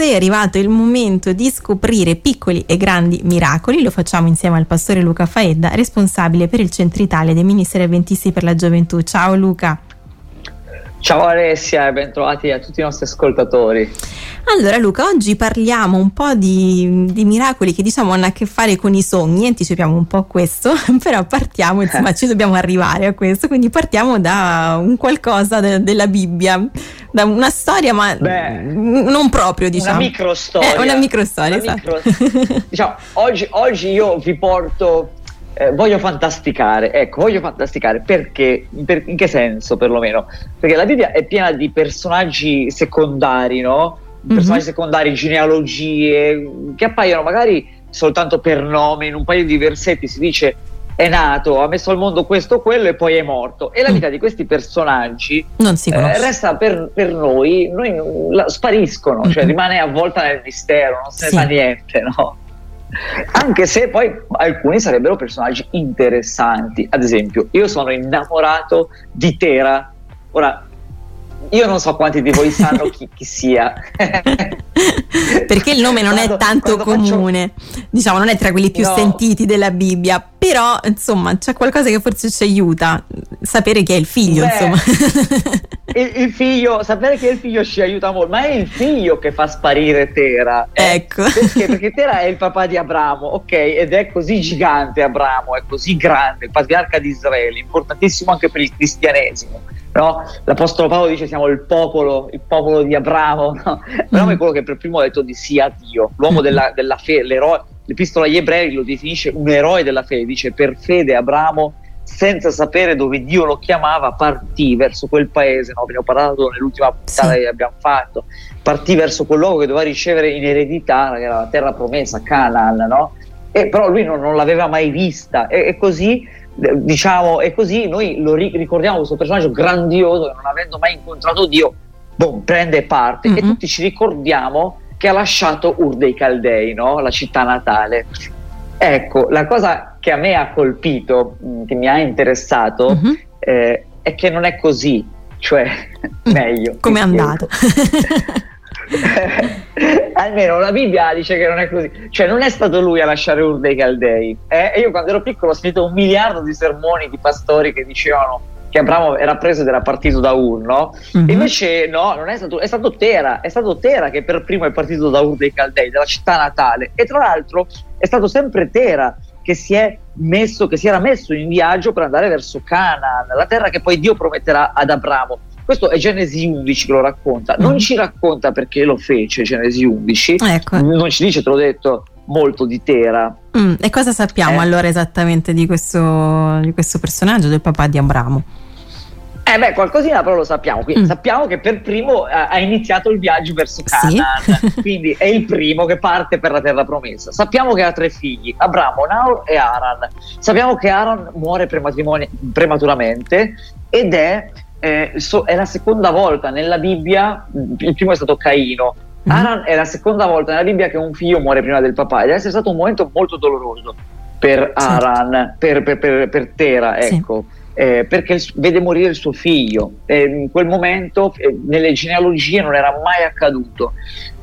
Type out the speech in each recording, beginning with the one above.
è arrivato il momento di scoprire piccoli e grandi miracoli. Lo facciamo insieme al pastore Luca Faedda, responsabile per il Centro Italia dei Ministeri Adventisti per la Gioventù. Ciao Luca. Ciao Alessia e bentrovati a tutti i nostri ascoltatori. Allora Luca, oggi parliamo un po' di, di, miracoli che diciamo hanno a che fare con i sogni, anticipiamo un po' questo, però partiamo, insomma ci dobbiamo arrivare a questo, quindi partiamo da un qualcosa de, della Bibbia, da una storia ma Beh, non proprio diciamo. Una microstoria. Eh, una microstoria, una esatto. Micro, diciamo, oggi, oggi io vi porto eh, voglio fantasticare, ecco, voglio fantasticare perché, per, in che senso perlomeno? Perché la Bibbia è piena di personaggi secondari, no? personaggi mm-hmm. secondari, genealogie, che appaiono magari soltanto per nome, in un paio di versetti si dice è nato, ha messo al mondo questo, quello e poi è morto. E la mm. vita mm. di questi personaggi eh, resta per, per noi, noi la, spariscono, mm-hmm. cioè rimane avvolta nel mistero, non se ne sì. sa niente, no? Anche se poi alcuni sarebbero personaggi interessanti. Ad esempio, io sono innamorato di Tera. Ora, io non so quanti di voi sanno chi, chi sia. Perché il nome non quando, è tanto comune, faccio... diciamo, non è tra quelli più no. sentiti della Bibbia, però insomma c'è qualcosa che forse ci aiuta, sapere che è il figlio, Beh, insomma. il, il, figlio, sapere che è il figlio ci aiuta molto, ma è il figlio che fa sparire Tera. Eh? Ecco. Perché? Perché Tera è il papà di Abramo, ok? Ed è così gigante Abramo, è così grande, il patriarca di Israele, importantissimo anche per il cristianesimo no? L'Apostolo Paolo dice siamo il popolo, il popolo di Abramo, no? Abramo mm. è quello che per primo ha detto di sì a Dio, l'uomo della, della fede, l'eroe, l'Epistola agli Ebrei lo definisce un eroe della fede, dice per fede Abramo senza sapere dove Dio lo chiamava, partì verso quel paese, no? abbiamo parlato nell'ultima puntata sì. che abbiamo fatto, partì verso quel luogo che doveva ricevere in eredità, che era la terra promessa, Canaan, no? E però lui non, non l'aveva mai vista e, e così diciamo, e così noi lo ricordiamo questo personaggio grandioso che non avendo mai incontrato Dio, boom, prende parte mm-hmm. e tutti ci ricordiamo che ha lasciato Ur dei Caldei, no? la città natale. Ecco, la cosa che a me ha colpito, che mi ha interessato, mm-hmm. eh, è che non è così, cioè meglio. Come è andato? almeno la Bibbia dice che non è così, cioè non è stato lui a lasciare Ur dei Caldei. Eh? io quando ero piccolo ho sentito un miliardo di sermoni di pastori che dicevano che Abramo era preso ed era partito da Ur, no? Mm-hmm. Invece no, non è stato, è stato Tera, è stato Tera che per primo è partito da Ur dei Caldei, dalla città natale, e tra l'altro è stato sempre Tera che si, è messo, che si era messo in viaggio per andare verso Canaan, la terra che poi Dio prometterà ad Abramo. Questo è Genesi 11 che lo racconta, non mm. ci racconta perché lo fece Genesi 11, ecco. non ci dice, te l'ho detto, molto di Tera. Mm, e cosa sappiamo eh. allora esattamente di questo, di questo personaggio, del papà di Abramo? Eh beh, qualcosina però lo sappiamo. Quindi, mm. Sappiamo che per primo eh, ha iniziato il viaggio verso Canaan, sì. quindi è il primo che parte per la terra promessa. Sappiamo che ha tre figli, Abramo, Naur e Aran. Sappiamo che Aran muore prematuramente ed è eh, so, è la seconda volta nella Bibbia, il primo è stato Caino, mm Aran è la seconda volta nella Bibbia che un figlio muore prima del papà ed è stato un momento molto doloroso per. Aran, per, per, per, per, Tera, ecco. Sì. Eh, perché vede morire il suo figlio. Eh, in quel momento, eh, nelle genealogie, non era mai accaduto.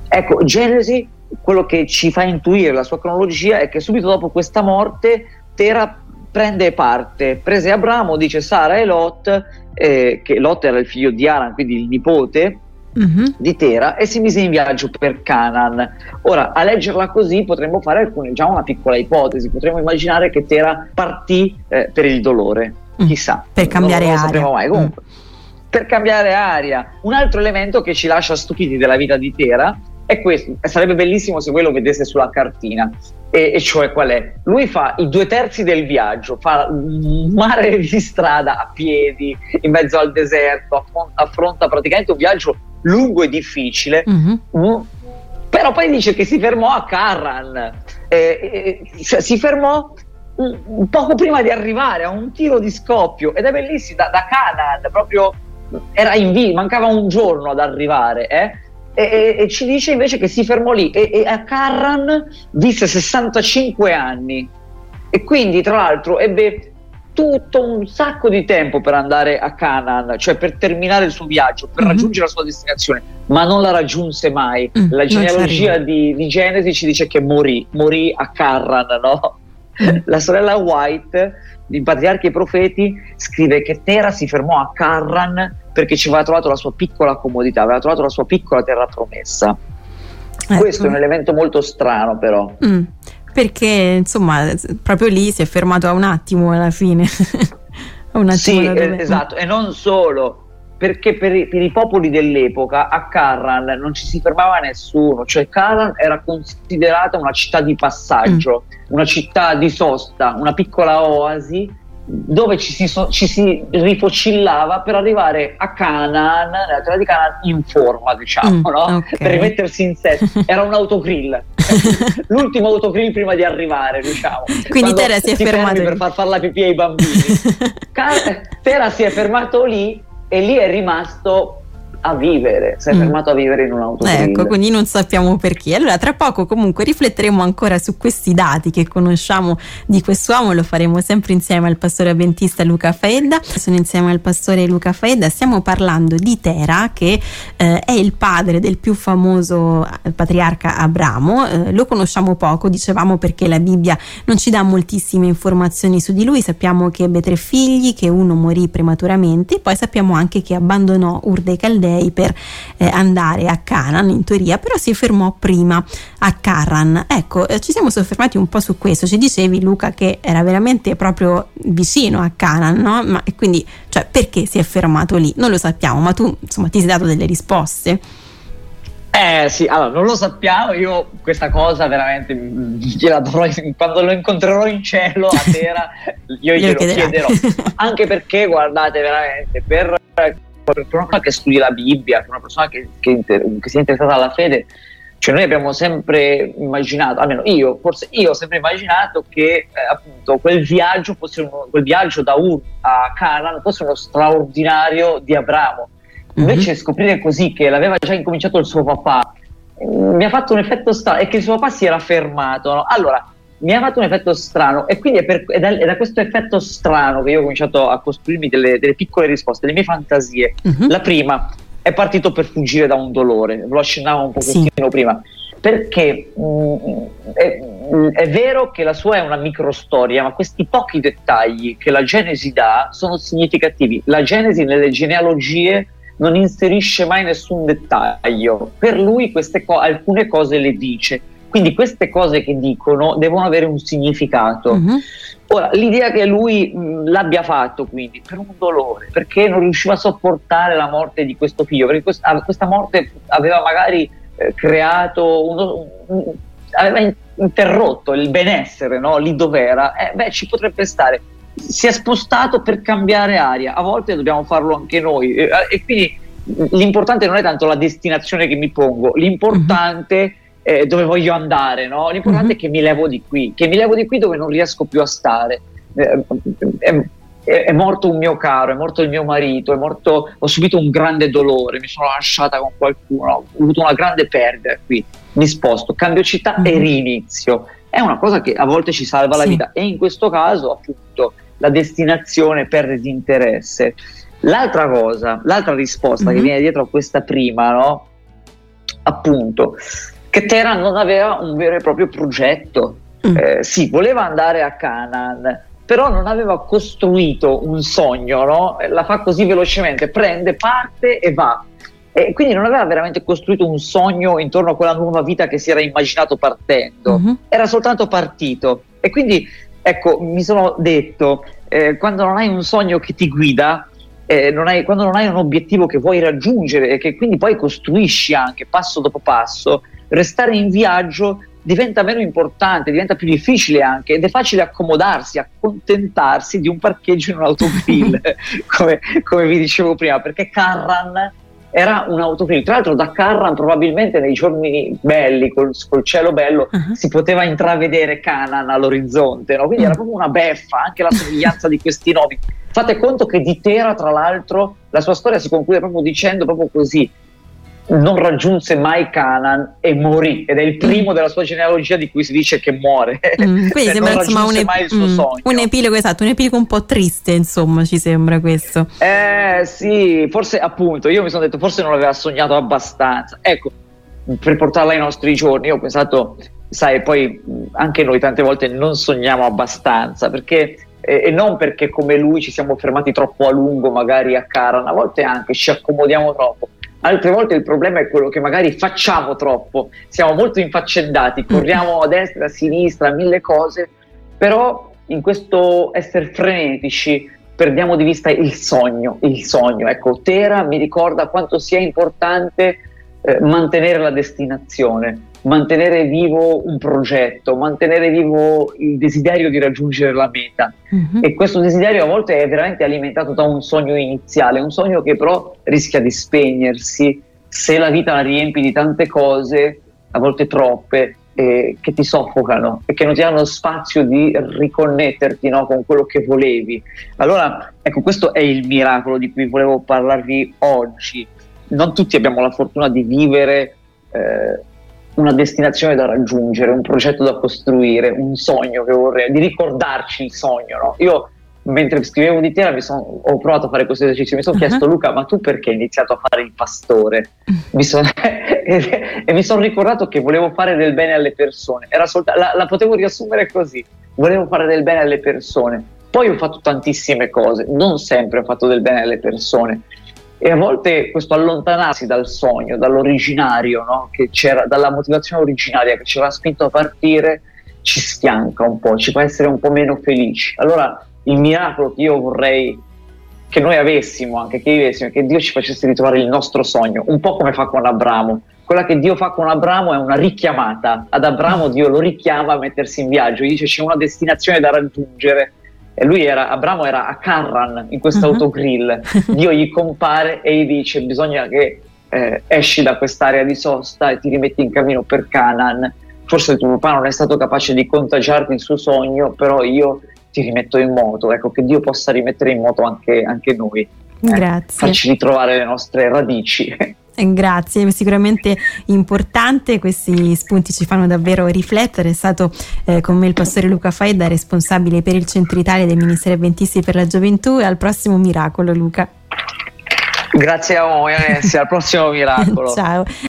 Ecco, Genesi, quello che ci fa intuire la sua cronologia è che subito dopo questa morte, Tera prende parte, prese Abramo, dice Sara e Lot eh, che Lot era il figlio di Aran, quindi il nipote uh-huh. di Tera, e si mise in viaggio per Canaan. Ora, a leggerla così potremmo fare alcune, già una piccola ipotesi, potremmo immaginare che Tera partì eh, per il dolore, mm. chissà. Per cambiare non, non aria. mai. Comunque, mm. Per cambiare aria. Un altro elemento che ci lascia stupiti della vita di Tera è questo, sarebbe bellissimo se voi lo vedeste sulla cartina, e, e, cioè qual è? Lui fa i due terzi del viaggio, fa un mare di strada a piedi, in mezzo al deserto, affronta, praticamente un viaggio lungo e difficile, mm-hmm. mm, però poi dice che si fermò a Carran, eh, eh, cioè si fermò poco prima di arrivare a un tiro di scoppio ed è bellissimo da, da Canaan, proprio era in via, mancava un giorno ad arrivare, eh? E, e, ci dice invece che si fermò lì e, e, a Carran visse 65 anni e quindi tra l'altro ebbe tutto un sacco di tempo per andare a Canaan, cioè per terminare il suo viaggio, per mm-hmm. raggiungere la sua destinazione, ma non la raggiunse mai. Mm, la genealogia di, di, Genesi ci dice che morì, morì a Carran, no? La sorella White, di Patriarchi e Profeti, scrive che Tera si fermò a Carran perché ci aveva trovato la sua piccola comodità, aveva trovato la sua piccola terra promessa. Ecco. Questo è un elemento molto strano, però. Mm perché insomma proprio lì si è fermato a un attimo alla fine. un attimo sì, dove... esatto, e non solo, perché per i, per i, popoli dell'epoca a Carran non ci si fermava nessuno, cioè Carran era considerata una città di passaggio, mm. una città di sosta, una piccola oasi dove ci si, so, ci si, rifocillava per arrivare a Canaan, nella terra di Canaan, in forma, diciamo, mm, no? okay. per rimettersi in sé. Era un autogrill, l'ultimo autogrill prima di arrivare, diciamo. Quindi Tera si è fermato per far fare la pipì ai bambini. Tera si è fermato lì e lì è rimasto a vivere, si è mm. fermato a vivere in un autogrill. Ecco, quindi non sappiamo perché. Allora, tra poco comunque rifletteremo ancora su questi dati che conosciamo di quest'uomo, lo faremo sempre insieme al pastore avventista Luca Faedda. Sono insieme al pastore Luca Faedda, stiamo parlando di Tera, che eh, è il padre del più famoso eh, patriarca Abramo. Eh, lo conosciamo poco, dicevamo perché la Bibbia non ci dà moltissime informazioni su di lui. Sappiamo che ebbe tre figli, che uno morì prematuramente, poi sappiamo anche che abbandonò Ur dei Caldei Galilei per eh, andare a Canaan in teoria, però si fermò prima a Carran. Ecco, eh, ci siamo soffermati un po' su questo, ci dicevi Luca che era veramente proprio vicino a Canaan, no? Ma quindi, cioè, perché si è fermato lì? Non lo sappiamo, ma tu insomma ti sei dato delle risposte. Eh sì, allora non lo sappiamo, io questa cosa veramente gliela darò quando lo incontrerò in cielo a Tera, io glielo chiederò. Anche perché guardate veramente per per una persona che studia la Bibbia, per una persona che, che, che si è interessata alla fede, cioè noi abbiamo sempre immaginato, almeno io, forse io ho sempre immaginato che eh, appunto quel viaggio, fosse uno, quel viaggio da Ur a Canaan fosse uno straordinario di Abramo. Mhm. Invece mm-hmm. scoprire così che l'aveva già incominciato il suo papà mi ha fatto un effetto strano e che il suo papà si era fermato. No? Allora, mi ha fatto un effetto strano e quindi è, per, è, da, è, da, questo effetto strano che io ho cominciato a costruirmi delle, delle piccole risposte, le mie fantasie. Uh-huh. La prima è partito per fuggire da un dolore, ve lo accennavo un pochettino sì. prima, perché mh, mm, è, mh, è, vero che la sua è una microstoria, ma questi pochi dettagli che la Genesi dà sono significativi. La Genesi nelle genealogie non inserisce mai nessun dettaglio, per lui co- alcune cose le dice quindi queste cose che dicono devono avere un significato. Uh-huh. Ora, l'idea che lui mh, l'abbia fatto quindi per un dolore, perché non riusciva a sopportare la morte di questo figlio, perché questa, ah, questa morte aveva magari eh, creato uno, un, aveva interrotto il benessere no? lì dove era, eh, beh, ci potrebbe stare. Si è spostato per cambiare aria, a volte dobbiamo farlo anche noi. E, e quindi l'importante non è tanto la destinazione che mi pongo, l'importante uh-huh eh, dove voglio andare, no? l'importante uh-huh. è che mi levo di qui, che mi levo di qui dove non riesco più a stare. Eh, è, è, morto un mio caro, è morto il mio marito, è morto, ho subito un grande dolore, mi sono lasciata con qualcuno, ho avuto una grande perdita qui, mi sposto, cambio città uh-huh. e rinizio. È una cosa che a volte ci salva sì. la vita e in questo caso appunto la destinazione perde di interesse. L'altra cosa, l'altra risposta uh-huh. che viene dietro a questa prima, no? appunto, che Teheran non aveva un vero e proprio progetto. Mm. Eh, sì, voleva andare a Canaan, però non aveva costruito un sogno, no? la fa così velocemente, prende, parte e va. E quindi non aveva veramente costruito un sogno intorno a quella nuova vita che si era immaginato partendo, mm-hmm. era soltanto partito. E quindi, ecco, mi sono detto, eh, quando non hai un sogno che ti guida, eh, non hai, quando non hai un obiettivo che vuoi raggiungere e che quindi poi costruisci anche passo dopo passo, restare in viaggio diventa meno importante, diventa più difficile anche ed è facile accomodarsi, accontentarsi di un parcheggio in un autogrill, come, come, vi dicevo prima, perché Carran era un autogrill. Tra l'altro da Carran probabilmente nei giorni belli, col, col cielo bello, uh-huh. si poteva intravedere Canaan all'orizzonte, no? quindi era proprio una beffa, anche la somiglianza di questi nomi. Fate conto che di Tera, tra l'altro, la sua storia si conclude proprio dicendo proprio così, non raggiunse mai Canaan e morì ed è il primo della sua genealogia di cui si dice che muore. Mm, quindi cioè, sembra insomma un, ep- mm, un, epilogo esatto, un epilogo un po' triste, insomma, ci sembra questo. Eh sì, forse appunto, io mi sono detto forse non l'aveva sognato abbastanza. Ecco, per portarla ai nostri giorni, io ho pensato, sai, poi anche noi tante volte non sogniamo abbastanza perché e non perché come lui ci siamo fermati troppo a lungo magari a Caran, a volte anche ci accomodiamo troppo altre volte il problema è quello che magari facciamo troppo, siamo molto infaccendati, mm. corriamo a destra, a sinistra, mille cose, però in questo essere frenetici perdiamo di vista il sogno, il sogno. Ecco, Tera mi ricorda quanto sia importante eh, mantenere la destinazione, mantenere vivo un progetto, mantenere vivo il desiderio di raggiungere la meta. Uh-huh. E questo desiderio a volte è veramente alimentato da un sogno iniziale, un sogno che però rischia di spegnersi se la vita la riempi di tante cose, a volte troppe, eh, che ti soffocano e che non ti danno spazio di riconnetterti no, con quello che volevi. Allora, ecco, questo è il miracolo di cui volevo parlarvi oggi. Non tutti abbiamo la fortuna di vivere eh, una destinazione da raggiungere, un progetto da costruire, un sogno che vorrei, di ricordarci il sogno. No? Io mentre scrivevo di te son, ho provato a fare questo esercizio, mi sono uh-huh. chiesto Luca, ma tu perché hai iniziato a fare il pastore? Mi son, e, e, mi sono ricordato che volevo fare del bene alle persone, solta, la, la potevo riassumere così, volevo fare del bene alle persone. Poi ho fatto tantissime cose, non sempre ho fatto del bene alle persone e a volte questo allontanarsi dal sogno, dall'originario, no? dalla motivazione originaria che ci aveva spinto a partire, ci sfianca un po', ci fa essere un po' meno felici. Allora il miracolo che io vorrei che noi avessimo, anche che vivessimo, che Dio ci facesse ritrovare il nostro sogno, un po' come fa con Abramo. Quella che Dio fa con Abramo è una richiamata. Ad Abramo Dio lo richiama a mettersi in viaggio, gli dice c'è una destinazione da raggiungere lui era, Abramo era a Carran in questo uh-huh. autogrill, Dio gli compare e gli dice bisogna che eh, esci da quest'area di sosta e ti rimetti in cammino per Canaan, forse tuo papà non è stato capace di contagiarti il suo sogno, però io ti rimetto in moto, ecco che Dio possa rimettere in moto anche, anche noi, eh, Grazie. farci ritrovare le nostre radici. Grazie, sicuramente importante, questi spunti ci fanno davvero riflettere, è stato eh, con me il pastore Luca Faedda, responsabile per il Centro Italia dei Ministeri Adventisti per la Gioventù e al prossimo miracolo Luca. Grazie a voi, Alessia, al prossimo miracolo. Ciao.